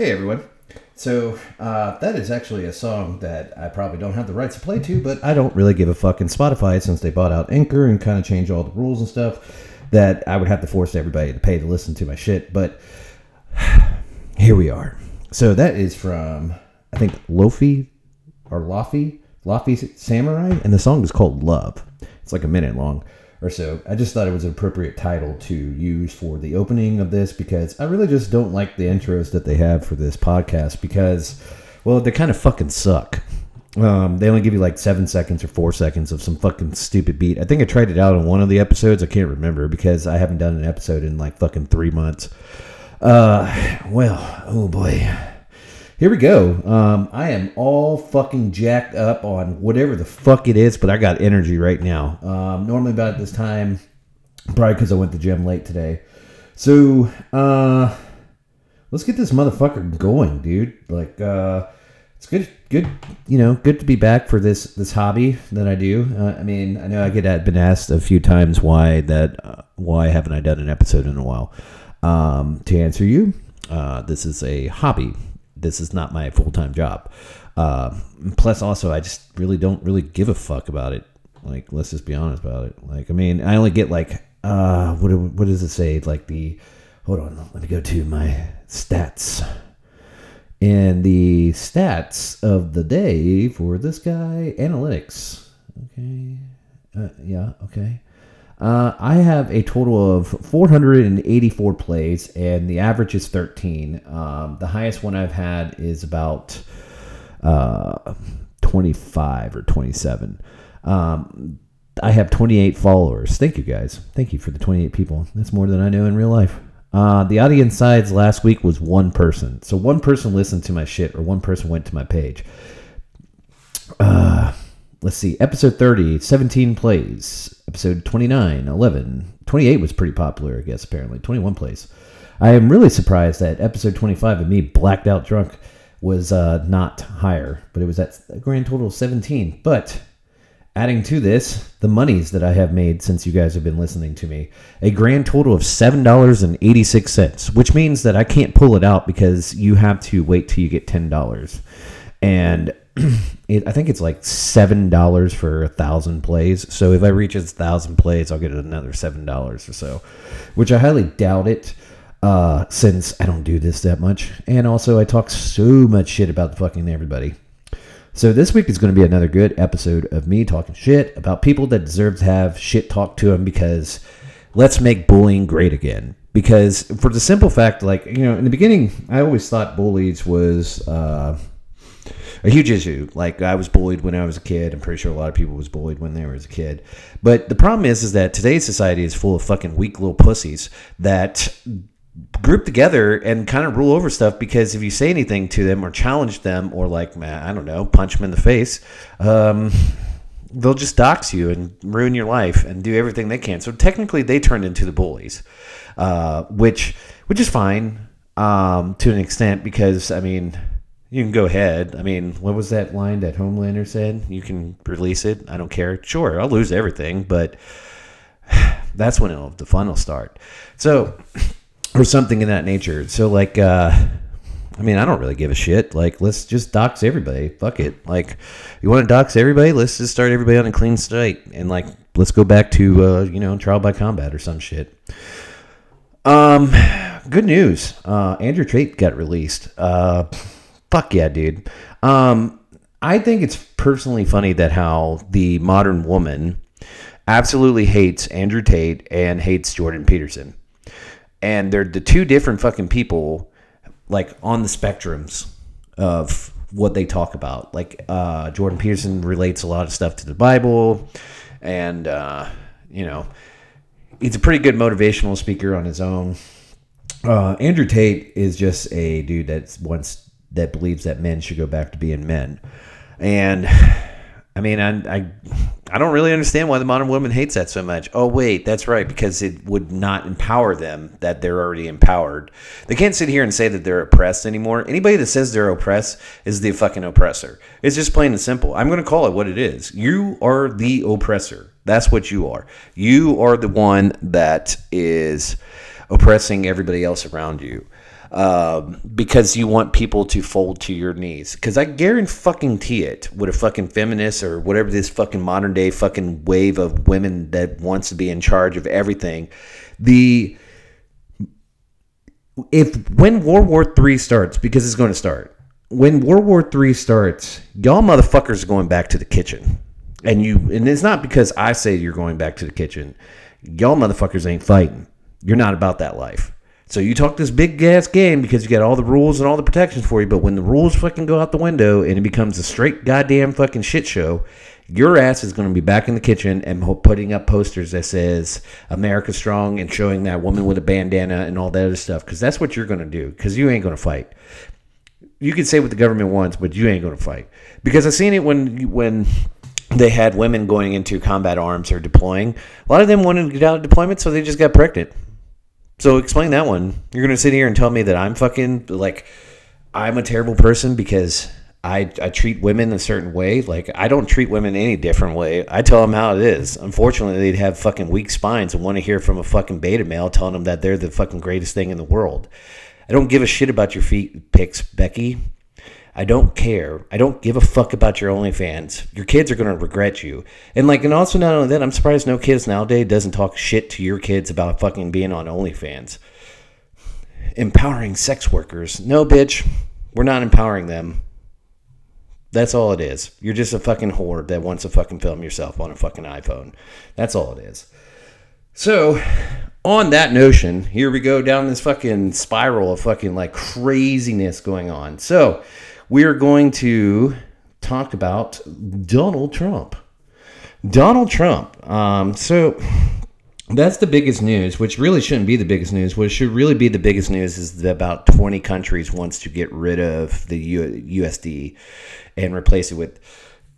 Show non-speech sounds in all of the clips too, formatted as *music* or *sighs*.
Hey everyone. So uh, that is actually a song that I probably don't have the rights to play to, but I don't really give a fuck in Spotify since they bought out Anchor and kind of changed all the rules and stuff. That I would have to force everybody to pay to listen to my shit. But *sighs* here we are. So that is from I think Lofi or Lofi Lofi Samurai, and the song is called Love. It's like a minute long or so. I just thought it was an appropriate title to use for the opening of this because I really just don't like the intros that they have for this podcast because, well, they kind of fucking suck. Um, they only give you like seven seconds or four seconds of some fucking stupid beat. I think I tried it out on one of the episodes. I can't remember because I haven't done an episode in like fucking three months. Uh, well, oh boy. Here we go. Um, I am all fucking jacked up on whatever the fuck it is, but I got energy right now. Um, normally about this time, probably because I went to gym late today. So, uh, let's get this motherfucker going, dude. Like, uh, it's good, good, you know, good to be back for this this hobby that I do. Uh, I mean, I know I get been asked a few times why that uh, why haven't I done an episode in a while. Um, to answer you, uh, this is a hobby. This is not my full time job. Uh, plus, also, I just really don't really give a fuck about it. Like, let's just be honest about it. Like, I mean, I only get like, uh, what what does it say? Like the, hold on, let me go to my stats. And the stats of the day for this guy, analytics. Okay. Uh, yeah, okay. Uh, I have a total of 484 plays, and the average is 13. Um, the highest one I've had is about uh, 25 or 27. Um, I have 28 followers. Thank you guys. Thank you for the 28 people. That's more than I know in real life. Uh, the audience size last week was one person. So one person listened to my shit, or one person went to my page. Uh, let's see. Episode 30, 17 plays. Episode 29, 11. 28 was pretty popular, I guess, apparently. 21 plays. I am really surprised that episode 25 of me blacked out drunk was uh, not higher, but it was at a grand total of 17. But adding to this, the monies that I have made since you guys have been listening to me, a grand total of $7.86, which means that I can't pull it out because you have to wait till you get $10. And *clears throat* it, I think it's like seven dollars for a thousand plays. So if I reach a thousand plays, I'll get another seven dollars or so, which I highly doubt it, uh, since I don't do this that much, and also I talk so much shit about fucking everybody. So this week is going to be another good episode of me talking shit about people that deserve to have shit talked to them because let's make bullying great again. Because for the simple fact, like you know, in the beginning, I always thought bullies was. Uh, a huge issue. Like I was bullied when I was a kid. I'm pretty sure a lot of people was bullied when they were a kid. But the problem is, is that today's society is full of fucking weak little pussies that group together and kind of rule over stuff because if you say anything to them or challenge them or like man, I don't know, punch them in the face, um, they'll just dox you and ruin your life and do everything they can. So technically, they turned into the bullies, uh, which which is fine um, to an extent because I mean you can go ahead. I mean, what was that line that Homelander said? You can release it. I don't care. Sure, I'll lose everything, but *sighs* that's when it'll, the fun will start. So, *clears throat* or something in that nature. So, like, uh, I mean, I don't really give a shit. Like, let's just dox everybody. Fuck it. Like, you want to dox everybody? Let's just start everybody on a clean slate and like, let's go back to uh, you know trial by combat or some shit. Um, *sighs* good news. Uh, Andrew Tate got released. Uh, Fuck yeah, dude. Um, I think it's personally funny that how the modern woman absolutely hates Andrew Tate and hates Jordan Peterson. And they're the two different fucking people, like on the spectrums of what they talk about. Like uh, Jordan Peterson relates a lot of stuff to the Bible, and uh, you know, he's a pretty good motivational speaker on his own. Uh, Andrew Tate is just a dude that wants that believes that men should go back to being men, and *sighs* I mean, I, I I don't really understand why the modern woman hates that so much. Oh wait, that's right, because it would not empower them that they're already empowered. They can't sit here and say that they're oppressed anymore. Anybody that says they're oppressed is the fucking oppressor. It's just plain and simple. I'm going to call it what it is. You are the oppressor. That's what you are. You are the one that is oppressing everybody else around you um, because you want people to fold to your knees. Because I guarantee it with a fucking feminist or whatever this fucking modern day fucking wave of women that wants to be in charge of everything. The if when World War Three starts, because it's going to start. When World War Three starts, y'all motherfuckers are going back to the kitchen, and you and it's not because I say you're going back to the kitchen. Y'all motherfuckers ain't fighting. You're not about that life. So you talk this big ass game because you got all the rules and all the protections for you, but when the rules fucking go out the window and it becomes a straight goddamn fucking shit show, your ass is going to be back in the kitchen and putting up posters that says America strong and showing that woman with a bandana and all that other stuff because that's what you're going to do because you ain't going to fight. You can say what the government wants, but you ain't going to fight because I've seen it when when they had women going into combat arms or deploying. A lot of them wanted to get out of deployment, so they just got pregnant. So explain that one. You're gonna sit here and tell me that I'm fucking like I'm a terrible person because I I treat women a certain way. Like I don't treat women any different way. I tell them how it is. Unfortunately, they'd have fucking weak spines and want to hear from a fucking beta male telling them that they're the fucking greatest thing in the world. I don't give a shit about your feet pics, Becky. I don't care. I don't give a fuck about your OnlyFans. Your kids are gonna regret you. And like, and also not only that, I'm surprised no kids nowadays doesn't talk shit to your kids about fucking being on OnlyFans. Empowering sex workers. No, bitch. We're not empowering them. That's all it is. You're just a fucking whore that wants to fucking film yourself on a fucking iPhone. That's all it is. So, on that notion, here we go down this fucking spiral of fucking like craziness going on. So, we are going to talk about Donald Trump. Donald Trump. Um, so that's the biggest news, which really shouldn't be the biggest news. What should really be the biggest news is that about 20 countries wants to get rid of the U- USD and replace it with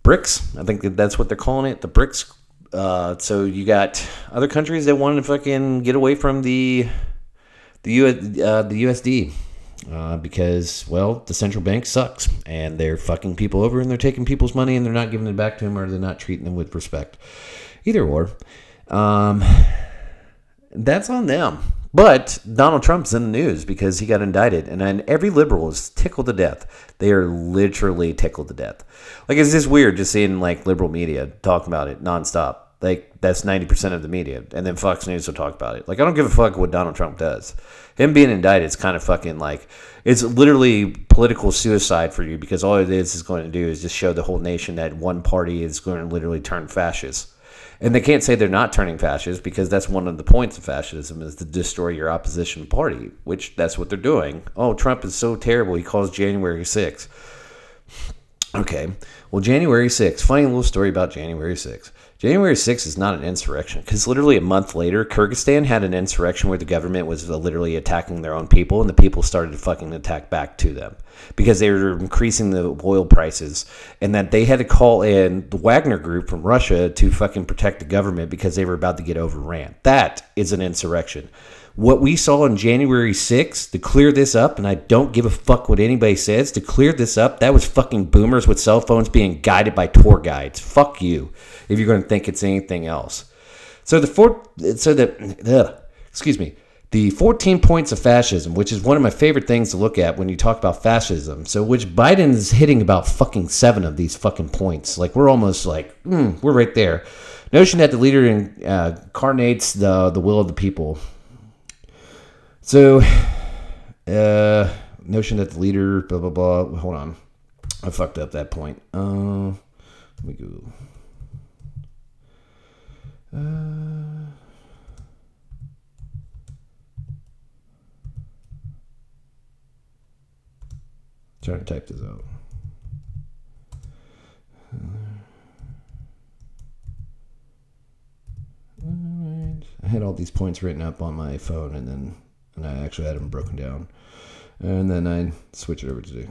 BRICS. I think that that's what they're calling it, the BRICS. Uh, so you got other countries that want to fucking get away from the the U, uh, the USD uh, because well the central bank sucks and they're fucking people over and they're taking people's money and they're not giving it back to them or they're not treating them with respect. Either or. Um, that's on them. But donald trump's in the news because he got indicted and, and every liberal is tickled to death. They are literally tickled to death. Like it's just weird just seeing like liberal media talk about it nonstop like that's 90% of the media and then fox news will talk about it like i don't give a fuck what donald trump does him being indicted is kind of fucking like it's literally political suicide for you because all it is is going to do is just show the whole nation that one party is going to literally turn fascist. And they can't say they're not turning fascist because that's one of the points of fascism is to destroy your opposition party, which that's what they're doing. Oh, Trump is so terrible. He calls January 6th. Okay. Well, January 6th, funny little story about January 6th. January 6th is not an insurrection because literally a month later, Kyrgyzstan had an insurrection where the government was literally attacking their own people and the people started to fucking attack back to them because they were increasing the oil prices and that they had to call in the Wagner group from Russia to fucking protect the government because they were about to get overran. That is an insurrection what we saw on January 6th to clear this up, and I don't give a fuck what anybody says, to clear this up, that was fucking boomers with cell phones being guided by tour guides. Fuck you if you're going to think it's anything else. So the four, so the, excuse me, the 14 points of fascism, which is one of my favorite things to look at when you talk about fascism. So, which Biden is hitting about fucking seven of these fucking points. Like we're almost like, mm, we're right there. Notion that the leader incarnates the the will of the people. So, uh, notion that the leader, blah blah blah. Hold on, I fucked up that point. Uh, let me go. Uh, trying to type this out. I had all these points written up on my phone, and then and I actually had them broken down, and then I switch it over to.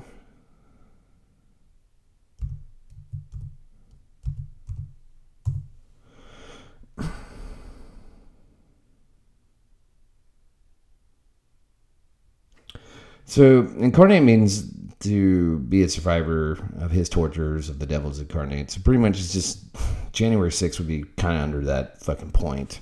So incarnate means to be a survivor of his tortures of the devil's incarnate. So pretty much it's just January 6th would be kind of under that fucking point.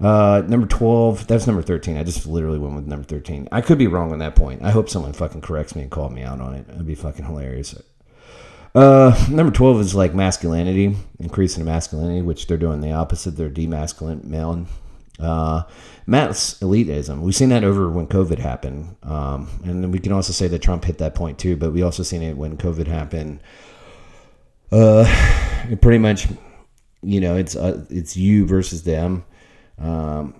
Uh, number 12, that's number 13. I just literally went with number 13. I could be wrong on that point. I hope someone fucking corrects me and called me out on it. It'd be fucking hilarious. Uh, number 12 is like masculinity, increasing masculinity, which they're doing the opposite. They're demasculine male. Uh, mass elitism. We've seen that over when COVID happened. Um, and then we can also say that Trump hit that point too, but we also seen it when COVID happened. Uh, pretty much, you know, it's, uh, it's you versus them. Um,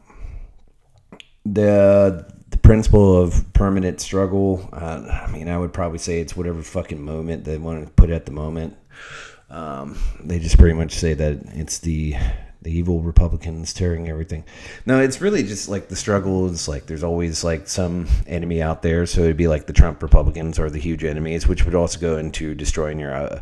the, the principle of permanent struggle. Uh, I mean, I would probably say it's whatever fucking moment they want to put at the moment. Um, they just pretty much say that it's the the evil Republicans tearing everything. No, it's really just like the struggle is like there's always like some enemy out there. So it'd be like the Trump Republicans are the huge enemies, which would also go into destroying your uh,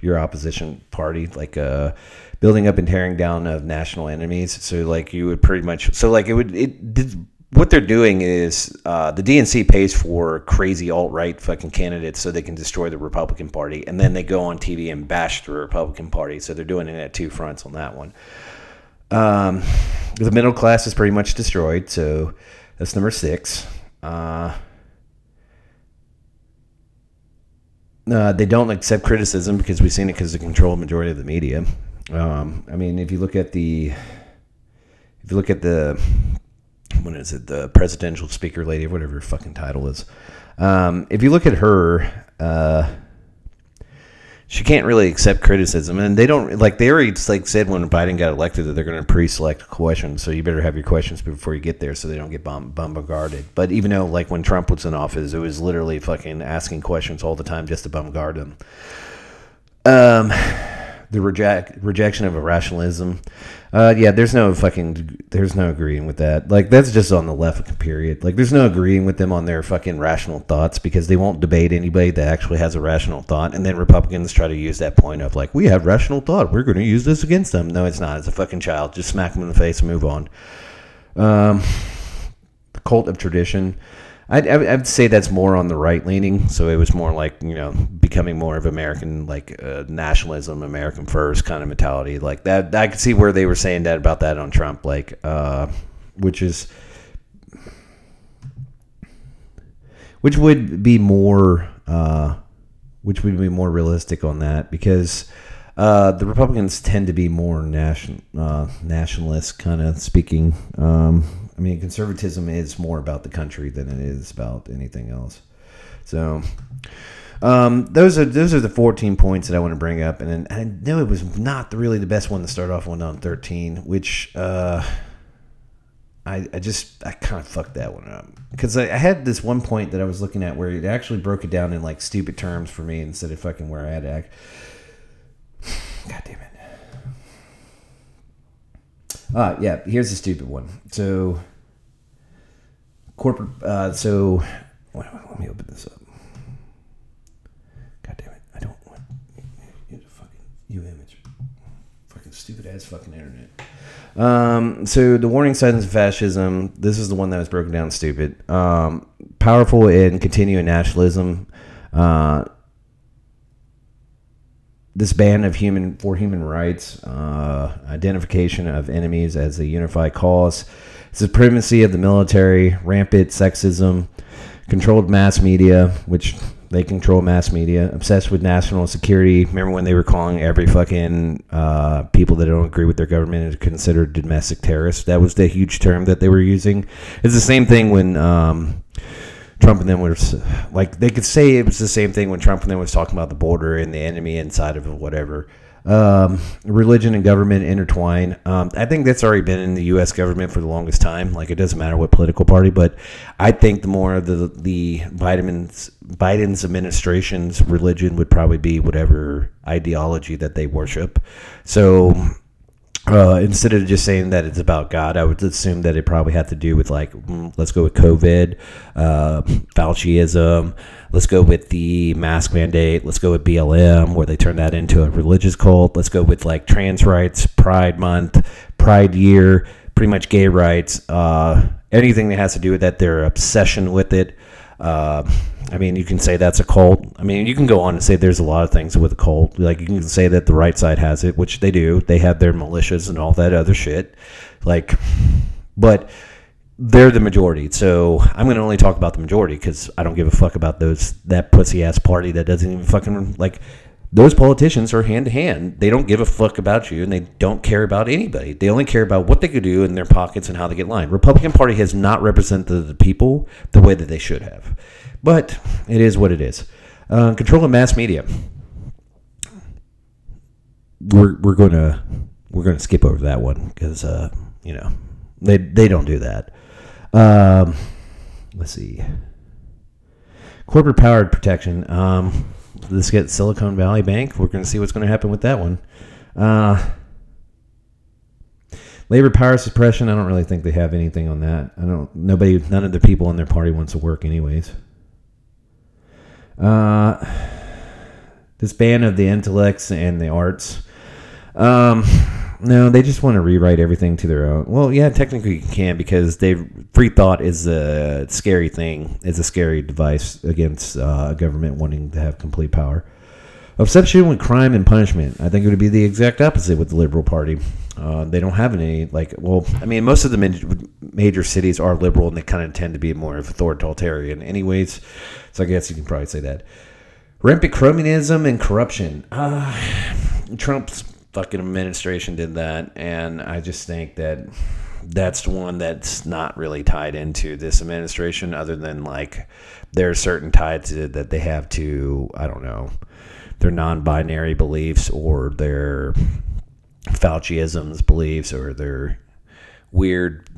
your opposition party, like uh, building up and tearing down of national enemies. So like you would pretty much so like it would it did. What they're doing is uh, the DNC pays for crazy alt right fucking candidates so they can destroy the Republican Party, and then they go on TV and bash the Republican Party. So they're doing it at two fronts on that one. Um, the middle class is pretty much destroyed, so that's number six. Uh, uh, they don't accept criticism because we've seen it because the control majority of the media. Um, I mean, if you look at the, if you look at the, what is it, the presidential speaker lady, whatever her fucking title is. Um, if you look at her, uh, she can't really accept criticism, and they don't like they already like said when Biden got elected that they're going to pre-select questions, so you better have your questions before you get there, so they don't get bomb- bombarded. But even though like when Trump was in office, it was literally fucking asking questions all the time just to bombard him. Um, the reject rejection of irrationalism. Uh, yeah, there's no fucking, there's no agreeing with that. Like that's just on the left period. Like there's no agreeing with them on their fucking rational thoughts because they won't debate anybody that actually has a rational thought. And then Republicans try to use that point of like, we have rational thought, we're going to use this against them. No, it's not. It's a fucking child. Just smack them in the face and move on. Um, the cult of tradition. I'd, I'd say that's more on the right leaning. So it was more like you know becoming more of American like uh, nationalism, American first kind of mentality. Like that, I could see where they were saying that about that on Trump, like uh, which is which would be more uh, which would be more realistic on that because. Uh, the Republicans tend to be more nation, uh, nationalist kind of speaking. Um, I mean, conservatism is more about the country than it is about anything else. So, um, those are those are the 14 points that I want to bring up, and I know it was not really the best one to start off with on 13, which uh, I I just I kind of fucked that one up because I, I had this one point that I was looking at where it actually broke it down in like stupid terms for me instead of fucking where I had to act. *sighs* God damn it. Uh, yeah, here's a stupid one. So, corporate. Uh, so, wait, wait, let me open this up. God damn it! I don't want you to fucking you image. Fucking stupid ass fucking internet. Um, so the warning signs of fascism. This is the one that was broken down stupid. Um, powerful and continuing nationalism. Uh, this ban of human for human rights, uh, identification of enemies as a unified cause, supremacy of the military, rampant sexism, controlled mass media, which they control mass media, obsessed with national security. Remember when they were calling every fucking uh, people that don't agree with their government considered domestic terrorists? That was the huge term that they were using. It's the same thing when. Um, Trump and them was like they could say it was the same thing when Trump and them was talking about the border and the enemy inside of whatever. Um, religion and government intertwine. Um, I think that's already been in the U.S. government for the longest time. Like it doesn't matter what political party, but I think the more the the Biden's Biden's administration's religion would probably be whatever ideology that they worship. So uh, instead of just saying that it's about God, I would assume that it probably had to do with like, mm, let's go with COVID, uh, Fauciism. Let's go with the mask mandate. Let's go with BLM, where they turn that into a religious cult. Let's go with like trans rights, Pride Month, Pride Year, pretty much gay rights. Uh, anything that has to do with that, their obsession with it. Uh, I mean, you can say that's a cult. I mean, you can go on and say there's a lot of things with a cult. Like you can say that the right side has it, which they do. They have their militias and all that other shit. Like, but they're the majority. So I'm going to only talk about the majority because I don't give a fuck about those that pussy ass party that doesn't even fucking like. Those politicians are hand to hand. They don't give a fuck about you, and they don't care about anybody. They only care about what they could do in their pockets and how they get lined. Republican Party has not represented the people the way that they should have. But it is what it is. Uh, control of mass media. We're we're going to we're going to skip over that one because uh, you know they they don't do that. Um, let's see. Corporate powered protection. Um, let's get Silicon Valley Bank. We're going to see what's going to happen with that one. Uh, labor power suppression. I don't really think they have anything on that. I don't. Nobody. None of the people in their party wants to work, anyways. Uh, this ban of the intellects and the arts. Um, no, they just want to rewrite everything to their own. Well, yeah, technically you can because they free thought is a scary thing. It's a scary device against uh, a government wanting to have complete power. Obsession with crime and punishment. I think it would be the exact opposite with the Liberal Party. Uh, they don't have any like. Well, I mean, most of the ma- major cities are liberal, and they kind of tend to be more of authoritarian, anyways. So I guess you can probably say that. Rampant cronyism and corruption. Uh, *sighs* Trump's fucking administration did that, and I just think that that's one that's not really tied into this administration, other than like there are certain ties that they have to. I don't know their non-binary beliefs or their Fauciisms beliefs or their weird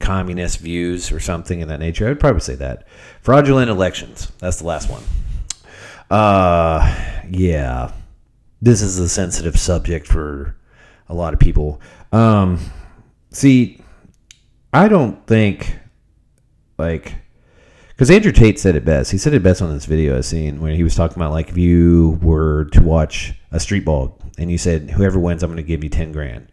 communist views or something in that nature. I would probably say that. Fraudulent elections. That's the last one. Uh, yeah. This is a sensitive subject for a lot of people. Um, see, I don't think like because Andrew Tate said it best. He said it best on this video I seen when he was talking about like if you were to watch a street ball and you said whoever wins, I'm going to give you ten grand,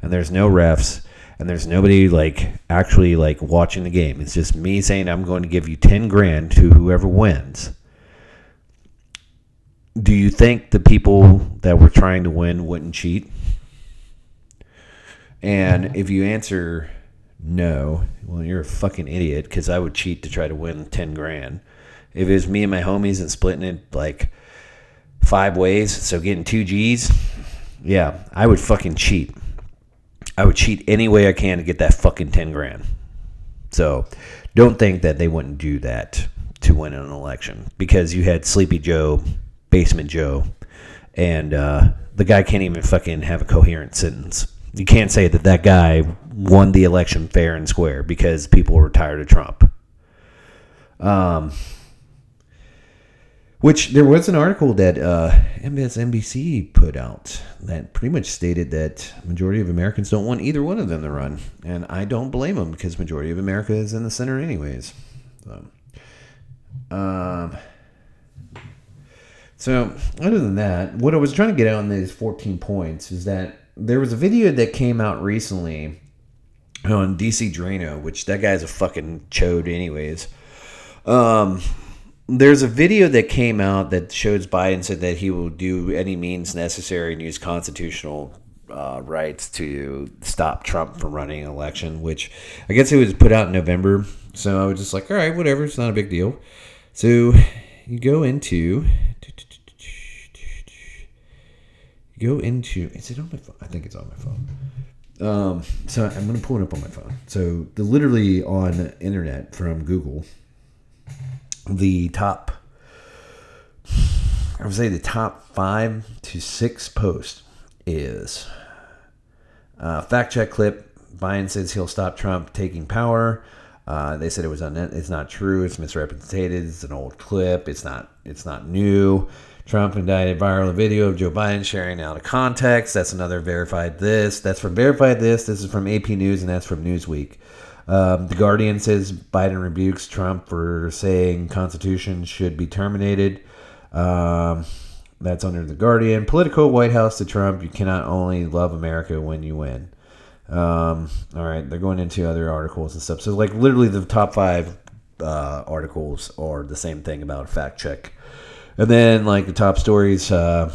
and there's no refs and there's nobody like actually like watching the game. It's just me saying I'm going to give you ten grand to whoever wins. Do you think the people that were trying to win wouldn't cheat? And if you answer no, well, you're a fucking idiot because I would cheat to try to win 10 grand. If it was me and my homies and splitting it like five ways, so getting two G's, yeah, I would fucking cheat. I would cheat any way I can to get that fucking 10 grand. So don't think that they wouldn't do that to win an election because you had Sleepy Joe, Basement Joe, and uh, the guy can't even fucking have a coherent sentence. You can't say that that guy won the election fair and square because people were tired of Trump. Um, which there was an article that uh, MSNBC put out that pretty much stated that majority of Americans don't want either one of them to run, and I don't blame them because majority of America is in the center anyways. So, um, so other than that, what I was trying to get out on these 14 points is that there was a video that came out recently on DC Draino, which that guy's a fucking chode anyways. Um, there's a video that came out that shows Biden said that he will do any means necessary and use constitutional uh, rights to stop Trump from running an election, which I guess it was put out in November. So I was just like, all right, whatever, it's not a big deal. So you go into go into is it on my phone? I think it's on my phone. Um, so I'm gonna pull it up on my phone. So the literally on internet from Google. the top I would say the top five to six posts is uh, fact check clip. Biden says he'll stop Trump taking power. Uh, they said it was un- it's not true. It's misrepresented. It's an old clip. It's not it's not new. Trump indicted viral video of Joe Biden sharing out of context. That's another verified this. That's from verified this. This is from AP News and that's from Newsweek. Um, the Guardian says Biden rebukes Trump for saying Constitution should be terminated. Um, that's under the Guardian. Politico White House to Trump. You cannot only love America when you win. Um, all right, they're going into other articles and stuff. So, like, literally, the top five uh, articles are the same thing about fact check. And then, like, the top stories, uh,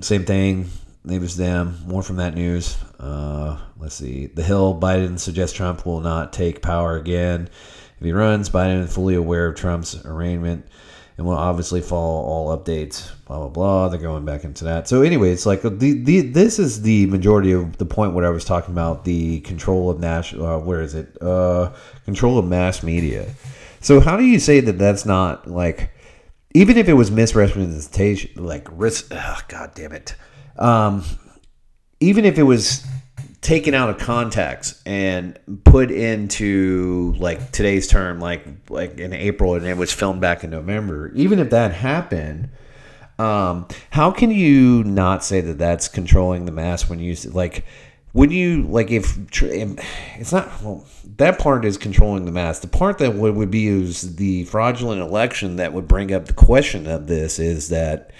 same thing. It was them. More from that news. Uh, let's see. The Hill Biden suggests Trump will not take power again. If he runs, Biden is fully aware of Trump's arraignment and will obviously follow all updates. Blah blah blah. They're going back into that. So anyway, it's like the, the this is the majority of the point what I was talking about the control of national. Uh, where is it? Uh, control of mass media. So how do you say that that's not like even if it was misrepresentation, like risk? Oh, God damn it. Um, even if it was taken out of context and put into like today's term like like in april and it was filmed back in november even if that happened um how can you not say that that's controlling the mass when you like would you like if it's not well that part is controlling the mass the part that would, would be is the fraudulent election that would bring up the question of this is that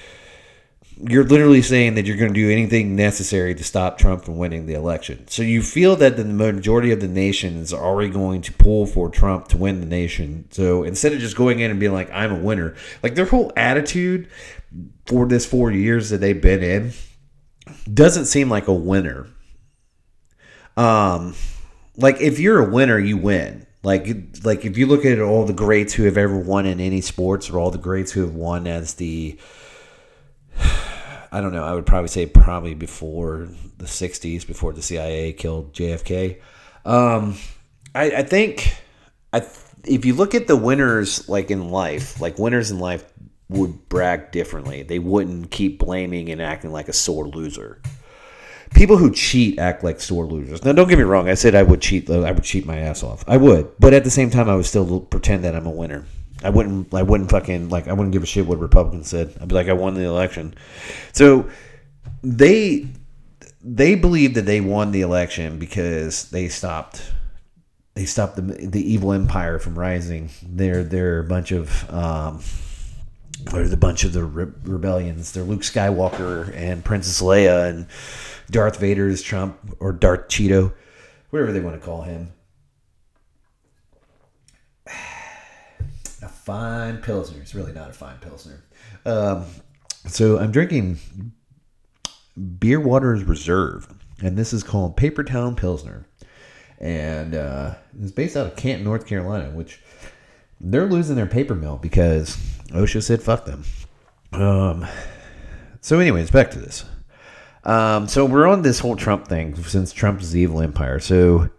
you're literally saying that you're going to do anything necessary to stop Trump from winning the election. So you feel that the majority of the nation is already going to pull for Trump to win the nation. So instead of just going in and being like, I'm a winner, like their whole attitude for this four years that they've been in doesn't seem like a winner. Um, like if you're a winner, you win. Like, like if you look at all the greats who have ever won in any sports, or all the greats who have won as the *sighs* I don't know. I would probably say probably before the '60s, before the CIA killed JFK. Um, I, I think I if you look at the winners like in life, like winners in life would brag differently. They wouldn't keep blaming and acting like a sore loser. People who cheat act like sore losers. Now, don't get me wrong. I said I would cheat. I would cheat my ass off. I would, but at the same time, I would still pretend that I'm a winner. I wouldn't I wouldn't fucking like I wouldn't give a shit what Republicans said. I'd be like I won the election. So they they believe that they won the election because they stopped they stopped the the evil empire from rising. They're they're a bunch of um they're the bunch of the re- rebellions. They're Luke Skywalker and Princess Leia and Darth Vader's Trump or Darth Cheeto, whatever they want to call him. *sighs* a fine pilsner. It's really not a fine pilsner. Um, so I'm drinking BearWaters Reserve, and this is called Paper Town Pilsner, and uh, it's based out of Canton, North Carolina, which they're losing their paper mill because OSHA said fuck them. Um, so, anyways, back to this. Um, so we're on this whole Trump thing since Trump is the evil empire. So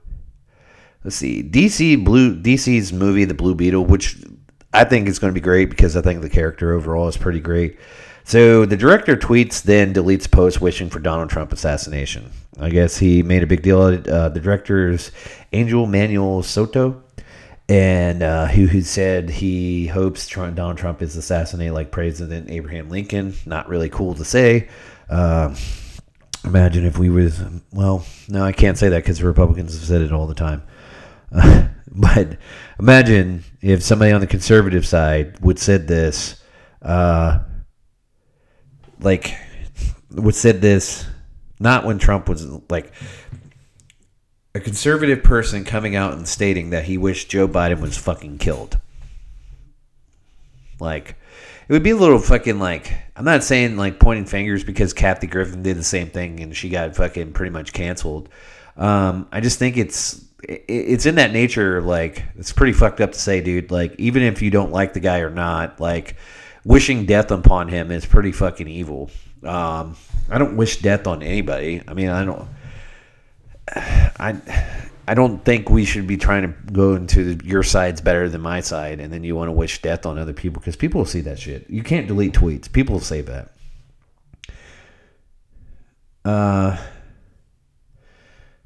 let's see, DC Blue DC's movie The Blue Beetle, which I think is going to be great because I think the character overall is pretty great. So the director tweets, then deletes post wishing for Donald Trump assassination. I guess he made a big deal. Uh, the director's Angel Manuel Soto, and uh, who, who said he hopes Trump, Donald Trump is assassinated like President Abraham Lincoln. Not really cool to say. Uh, imagine if we was well, no, I can't say that because Republicans have said it all the time. *laughs* but imagine if somebody on the conservative side would said this, uh, like would said this, not when Trump was like a conservative person coming out and stating that he wished Joe Biden was fucking killed. Like it would be a little fucking like I'm not saying like pointing fingers because Kathy Griffin did the same thing and she got fucking pretty much canceled. Um, I just think it's it's in that nature like it's pretty fucked up to say dude like even if you don't like the guy or not like wishing death upon him is pretty fucking evil um, i don't wish death on anybody i mean i don't *sighs* i I don't think we should be trying to go into the, your side's better than my side, and then you want to wish death on other people because people will see that shit. You can't delete tweets. People will say that. Uh,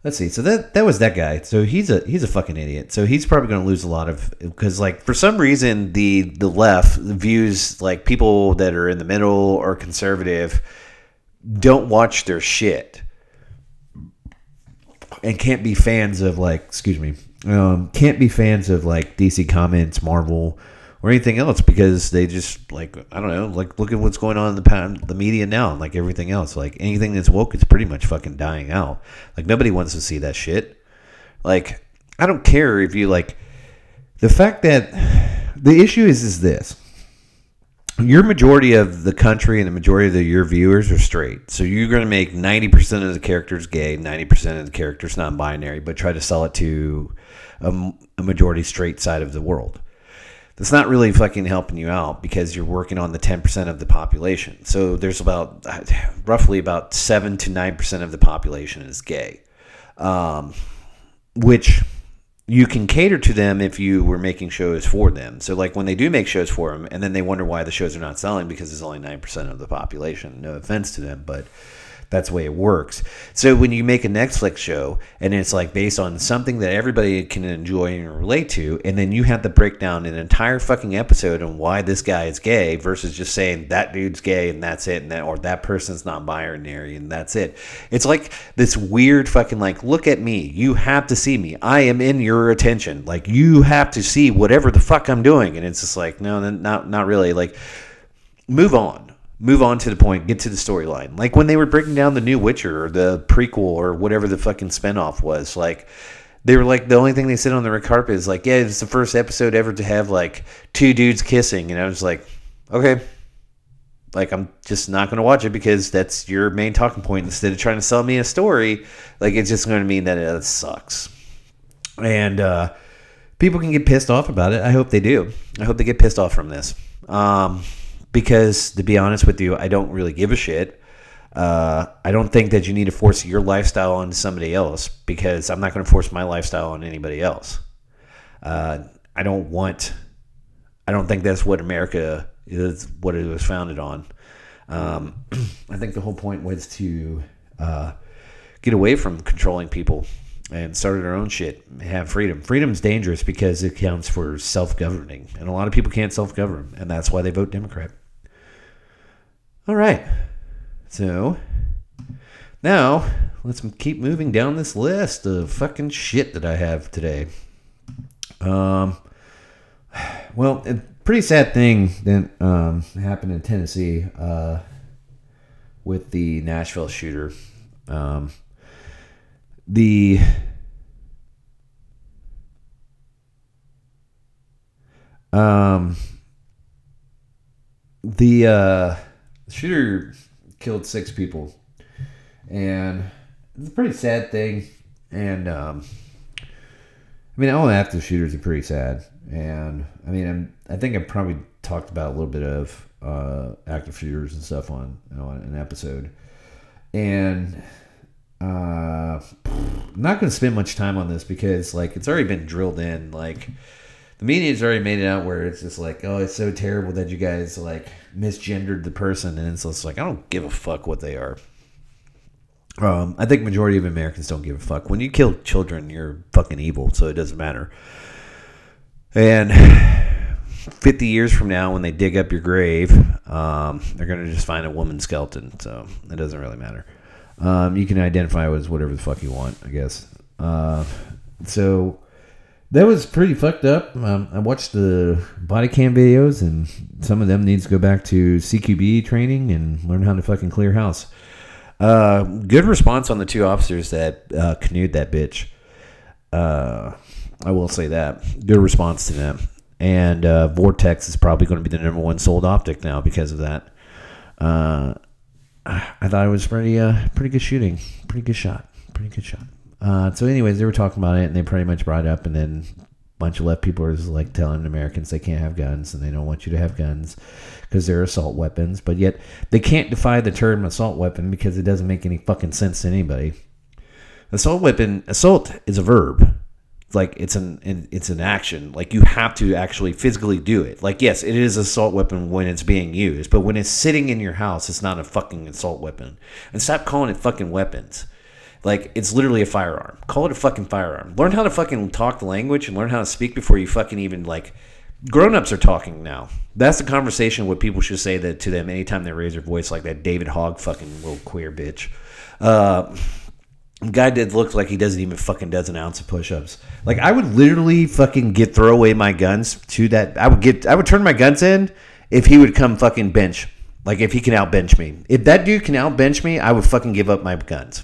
let's see. So that that was that guy. So he's a he's a fucking idiot. So he's probably going to lose a lot of because like for some reason the the left views like people that are in the middle or conservative don't watch their shit and can't be fans of like excuse me um, can't be fans of like DC Comics, Marvel, or anything else because they just like I don't know like look at what's going on in the the media now and like everything else. Like anything that's woke is pretty much fucking dying out. Like nobody wants to see that shit. Like I don't care if you like the fact that *sighs* the issue is is this your majority of the country and the majority of the, your viewers are straight. So you're going to make 90% of the characters gay, 90% of the characters non binary, but try to sell it to a, a majority straight side of the world. That's not really fucking helping you out because you're working on the 10% of the population. So there's about *sighs* roughly about 7 to 9% of the population is gay, um, which you can cater to them if you were making shows for them. So, like when they do make shows for them, and then they wonder why the shows are not selling because it's only nine percent of the population. No offense to them, but that's the way it works. So when you make a Netflix show and it's like based on something that everybody can enjoy and relate to, and then you have to break down an entire fucking episode on why this guy is gay versus just saying that dude's gay and that's it, and that or that person's not binary and that's it. It's like this weird fucking like, look at me, you have to see me, I am in your attention, like you have to see whatever the fuck I'm doing, and it's just like, no, not not really, like move on move on to the point, get to the storyline. Like when they were breaking down the new Witcher or the prequel or whatever the fucking spinoff was, like they were like the only thing they said on the red carpet is like, yeah, it's the first episode ever to have like two dudes kissing, and I was like, okay. Like I'm just not to watch it because that's your main talking point. Instead of trying to sell me a story, like it's just to mean that it sucks. And uh, people can get pissed off about it. I hope they do. I hope they get pissed off from this. Um, because to be honest with you, I don't really give a shit. Uh, I don't think that you need to force your lifestyle on somebody else because I'm not going to force my lifestyle on anybody else. Uh, I don't want. I don't think that's what America is. What it was founded on. Um, *clears throat* I think the whole point was to uh, get away from controlling people and start our own shit. Have freedom. Freedom's dangerous because it counts for self-governing, and a lot of people can't self-govern, and that's why they vote Democrat. All right. So now let's keep moving down this list of fucking shit that I have today. Um, well, a pretty sad thing that um, happened in Tennessee uh, with the Nashville shooter. Um, the um the uh shooter killed six people, and it's a pretty sad thing. And um, I mean, all active shooters are pretty sad. And I mean, I'm, I think I probably talked about a little bit of uh, active shooters and stuff on, on an episode. And uh, I'm not going to spend much time on this because like it's already been drilled in. Like media's already made it out where it's just like, oh, it's so terrible that you guys like misgendered the person, and it's just like I don't give a fuck what they are. Um, I think majority of Americans don't give a fuck. When you kill children, you're fucking evil, so it doesn't matter. And *sighs* 50 years from now, when they dig up your grave, um, they're going to just find a woman's skeleton, so it doesn't really matter. Um, you can identify as whatever the fuck you want, I guess. Uh, so that was pretty fucked up. Um, I watched the body cam videos, and some of them needs to go back to CQB training and learn how to fucking clear house. Uh, good response on the two officers that uh, canoed that bitch. Uh, I will say that. Good response to them. And uh, Vortex is probably going to be the number one sold optic now because of that. Uh, I thought it was pretty, uh, pretty good shooting, pretty good shot, pretty good shot. Uh, so, anyways, they were talking about it, and they pretty much brought it up, and then a bunch of left people are like telling Americans they can't have guns, and they don't want you to have guns because they're assault weapons. But yet, they can't defy the term assault weapon because it doesn't make any fucking sense to anybody. Assault weapon, assault is a verb. like it's an it's an action. Like you have to actually physically do it. Like yes, it is assault weapon when it's being used, but when it's sitting in your house, it's not a fucking assault weapon. And stop calling it fucking weapons. Like it's literally a firearm. Call it a fucking firearm. Learn how to fucking talk the language and learn how to speak before you fucking even like. Grown-ups are talking now. That's the conversation. What people should say that to them anytime they raise their voice like that. David Hogg, fucking little queer bitch. Uh, guy did look like he doesn't even fucking does an ounce of push-ups. Like I would literally fucking get throw away my guns to that. I would get. I would turn my guns in if he would come fucking bench. Like if he can outbench me. If that dude can outbench me, I would fucking give up my guns.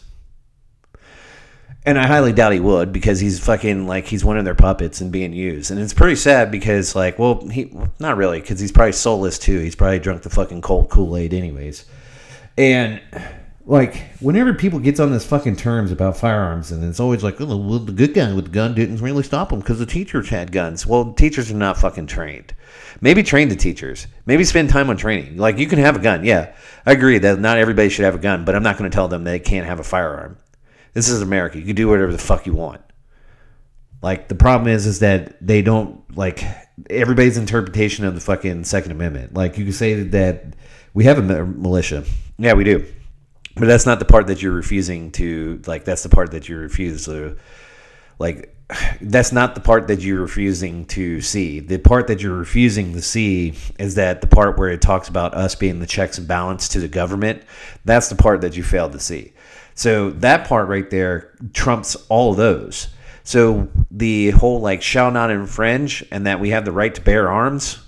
And I highly doubt he would because he's fucking like he's one of their puppets and being used. And it's pretty sad because like, well, he not really because he's probably soulless too. He's probably drunk the fucking cold Kool Aid anyways. And like whenever people gets on this fucking terms about firearms, and it's always like, oh, well, the good guy with the gun didn't really stop him because the teachers had guns. Well, teachers are not fucking trained. Maybe train the teachers. Maybe spend time on training. Like you can have a gun, yeah. I agree that not everybody should have a gun, but I'm not going to tell them they can't have a firearm. This is America. You can do whatever the fuck you want. Like the problem is, is that they don't like everybody's interpretation of the fucking Second Amendment. Like you can say that we have a militia, yeah, we do, but that's not the part that you're refusing to. Like that's the part that you refuse to. Like *sighs* that's not the part that you're refusing to see. The part that you're refusing to see is that the part where it talks about us being the checks and balance to the government. That's the part that you failed to see. So that part right there trumps all those. So the whole like shall not infringe and that we have the right to bear arms,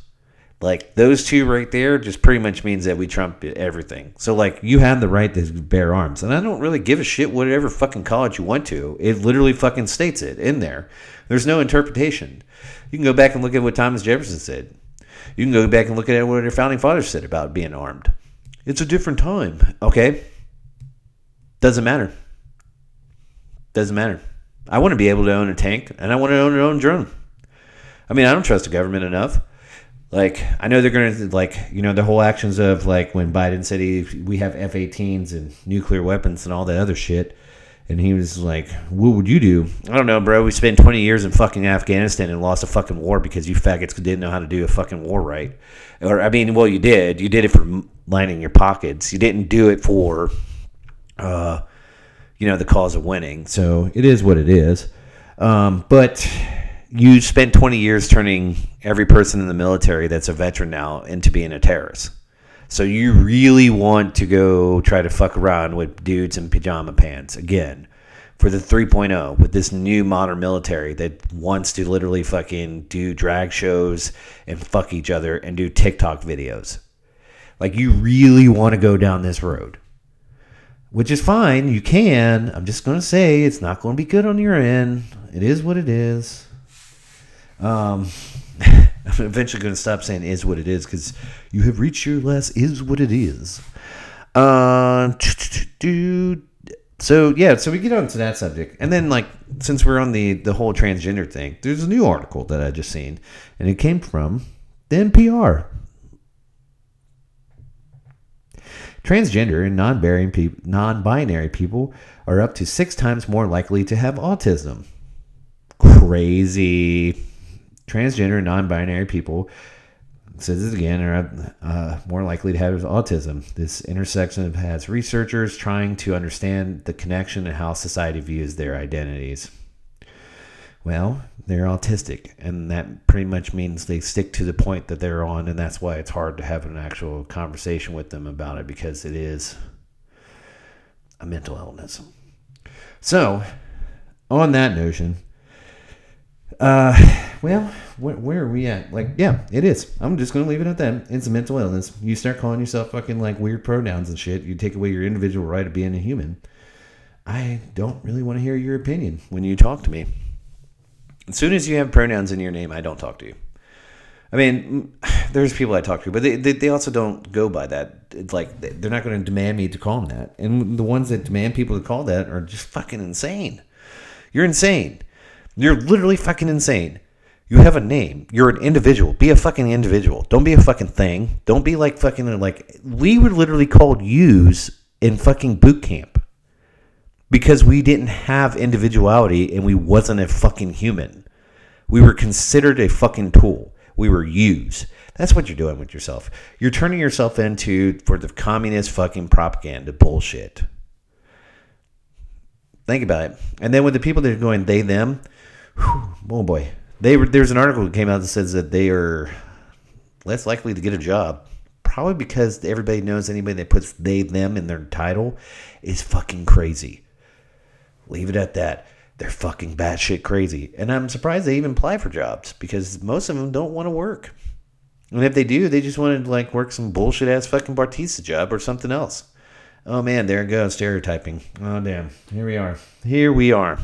like those two right there just pretty much means that we trump everything. So like you have the right to bear arms. And I don't really give a shit whatever fucking college you went to. It literally fucking states it in there. There's no interpretation. You can go back and look at what Thomas Jefferson said. You can go back and look at what our founding fathers said about being armed. It's a different time. Okay. Doesn't matter. Doesn't matter. I want to be able to own a tank and I want to own an own drone. I mean, I don't trust the government enough. Like, I know they're going to, like, you know, the whole actions of, like, when Biden said he, we have F 18s and nuclear weapons and all that other shit. And he was like, what would you do? I don't know, bro. We spent 20 years in fucking Afghanistan and lost a fucking war because you faggots didn't know how to do a fucking war right. Or, I mean, well, you did. You did it for lining your pockets. You didn't do it for uh, you know, the cause of winning. So it is what it is. Um, but you spent 20 years turning every person in the military that's a veteran now into being a terrorist. So you really want to go try to fuck around with dudes in pajama pants again for the 3.0 with this new modern military that wants to literally fucking do drag shows and fuck each other and do TikTok videos. Like you really want to go down this road which is fine. You can. I'm just going to say it's not going to be good on your end. It is what it is. Um, *laughs* I'm eventually going to stop saying is what it is because you have reached your last is what it is. Uh. So yeah, so we get on to that subject, and then like since we're on the the whole transgender thing, there's a new article that I just seen, and it came from the NPR. Transgender and non-binary, peop non-binary people are up to six times more likely to have autism. Crazy. Transgender and non-binary people, says this again, are uh, more likely to have autism. This intersection has researchers trying to understand the connection and how society views their identities. Well, they're autistic, and that pretty much means they stick to the point that they're on, and that's why it's hard to have an actual conversation with them about it because it is a mental illness. So, on that notion, uh, well, where, where are we at? Like, yeah, it is. I'm just gonna leave it at that. It's a mental illness. You start calling yourself fucking like weird pronouns and shit. You take away your individual right of being a human. I don't really want to hear your opinion when you talk to me. As soon as you have pronouns in your name, I don't talk to you. I mean, *sighs* there's people I talk to, but they, they, they also don't go by that. It's like they're not going to demand me to call them that. And the ones that demand people to call that are just fucking insane. You're insane. You're literally fucking insane. You have a name. You're an individual. Be a fucking individual. Don't be a fucking thing. Don't be like fucking like we were literally called yous in fucking boot camp. Because we didn't have individuality and we wasn't a fucking human. We were considered a fucking tool. We were used. That's what you're doing with yourself. You're turning yourself into for the communist fucking propaganda bullshit. Think about it. And then with the people that are going they them, whew, oh boy, they there's an article that came out that says that they are less likely to get a job. Probably because everybody knows anybody that puts they them in their title is fucking crazy. Leave it at that. They're fucking batshit crazy. And I'm surprised they even apply for jobs because most of them don't want to work. And if they do, they just want to like work some bullshit ass fucking Bartista job or something else. Oh man, there it goes, stereotyping. Oh damn. Here we are. Here we are.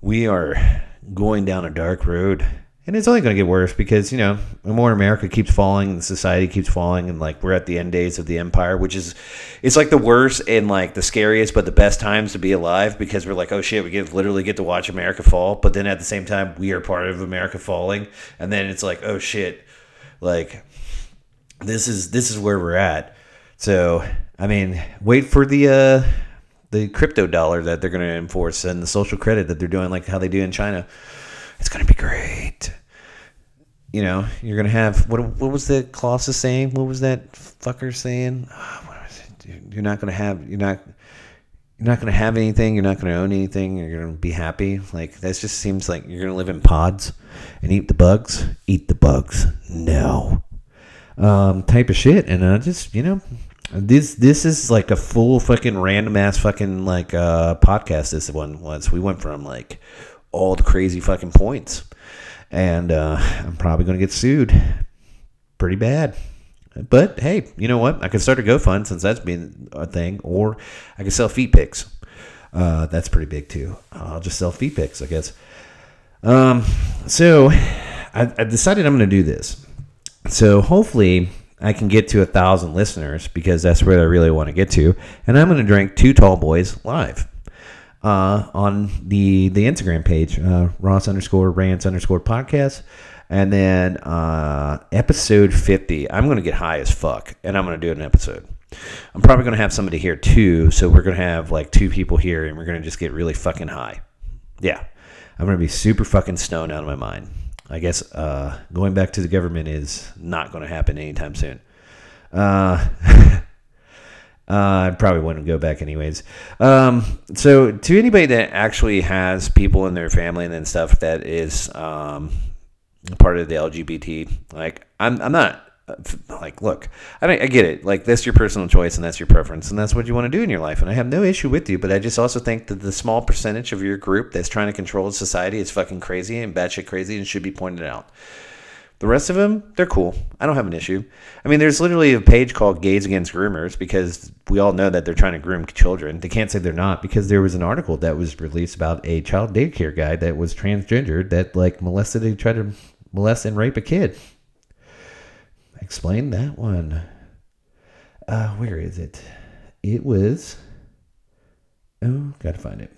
We are going down a dark road. And it's only going to get worse because, you know, more America keeps falling and society keeps falling and like we're at the end days of the empire, which is it's like the worst and like the scariest but the best times to be alive because we're like, oh shit, we get literally get to watch America fall, but then at the same time we are part of America falling and then it's like, oh shit, like this is this is where we're at. So, I mean, wait for the uh the crypto dollar that they're going to enforce and the social credit that they're doing like how they do in China. It's to be great. You know, you're to have what what was the Colossus saying? What was that fucker saying? It? You're not to have you're not you're not to have anything. You're not to own anything. You're to be happy. Like that just seems like you're to live in pods and eat the bugs. Eat the bugs. No. Um, type of shit. And I just, you know, this this is like a full fucking random ass fucking like uh podcast. This one was. We went from like all the crazy fucking points, and uh, I'm probably going to get sued pretty bad. But hey, you know what? I can start a GoFund since that's been a thing, or I can sell feet pics. Uh, that's pretty big too. I'll just sell feet pics, I guess. Um, so I, I decided I'm going to do this. So hopefully I can get to a thousand listeners because that's where I really want to get to, and I'm going to drink two tall boys live. Uh, on the the Instagram page, uh, Ross underscore Rants underscore podcast, and then uh, episode fifty. I'm gonna get high as fuck, and I'm gonna do an episode. I'm probably gonna have somebody here too, so we're gonna have like two people here, and we're gonna just get really fucking high. Yeah, I'm gonna be super fucking stoned out of my mind. I guess uh, going back to the government is not gonna happen anytime soon. Uh, *laughs* Uh, I probably wouldn't go back anyways. Um, so to anybody that actually has people in their family and stuff that is um, part of the LGBT, like I'm, I'm not uh, like, look, I mean, I get it. Like that's your personal choice and that's your preference and that's what you want to do in your life. And I have no issue with you, but I just also think that the small percentage of your group that's trying to control society is fucking crazy and batshit crazy and should be pointed out. The rest of them, they're cool. I don't have an issue. I mean, there's literally a page called Gays Against Groomers because we all know that they're trying to groom children. They can't say they're not because there was an article that was released about a child daycare guy that was transgendered that like molested, he tried to molest and rape a kid. Explain that one. Uh, where is it? It was. Oh, gotta find it.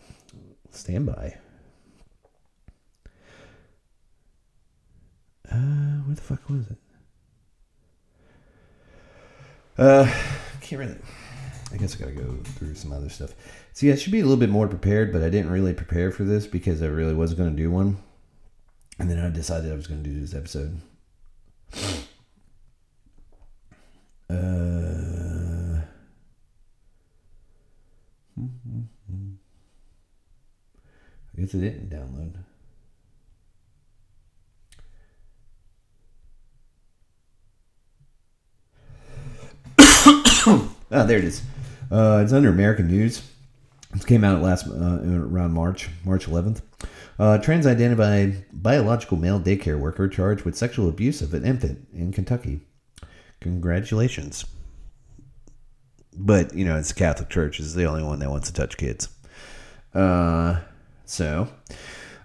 Stand by. Uh, where the fuck was it? Uh, can't really. I guess I gotta go through some other stuff. See, I should be a little bit more prepared, but I didn't really prepare for this because I really was gonna do one, and then I decided I was gonna do this episode. Uh. I guess it didn't download. Ah, there it is. Uh, it's under American News. It came out last uh, around March, March 11th. Uh, trans-identified biological male daycare worker charged with sexual abuse of an infant in Kentucky. Congratulations. But you know, it's the Catholic Church is the only one that wants to touch kids. Uh, so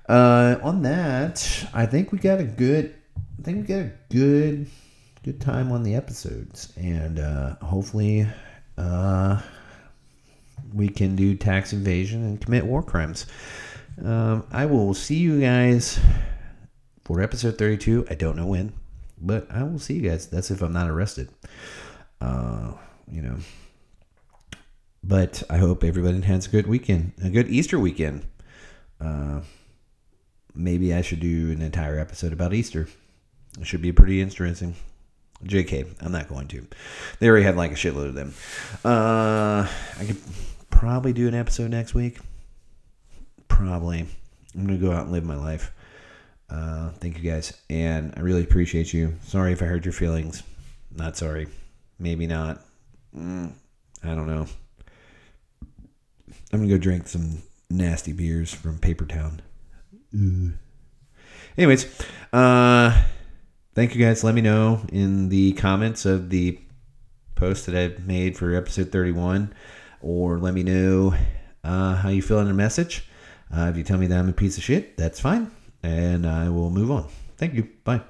uh, on that, I think we got a good. I think we got a good good time on the episodes, and uh, hopefully, uh, we can do tax evasion and commit war crimes. Um, I will see you guys for episode 32. I don't know when, but I will see you guys. That's if I'm not arrested. Uh, you know, but I hope everybody has a good weekend, a good Easter weekend. Uh, maybe I should do an entire episode about Easter. It should be pretty interesting. JK, I'm not going to. They already had like a shitload of them. Uh, I could probably do an episode next week. Probably. I'm going to go out and live my life. Uh, thank you guys. And I really appreciate you. Sorry if I hurt your feelings. Not sorry. Maybe not. Mm, I don't know. I'm going to go drink some nasty beers from Paper Town. Ooh. Anyways, uh, thank you guys. Let me know in the comments of the post that I made for episode 31, or let me know uh, how you feel in a message. Uh, if you tell me that I'm a piece of shit, that's fine, and I will move on. Thank you. Bye.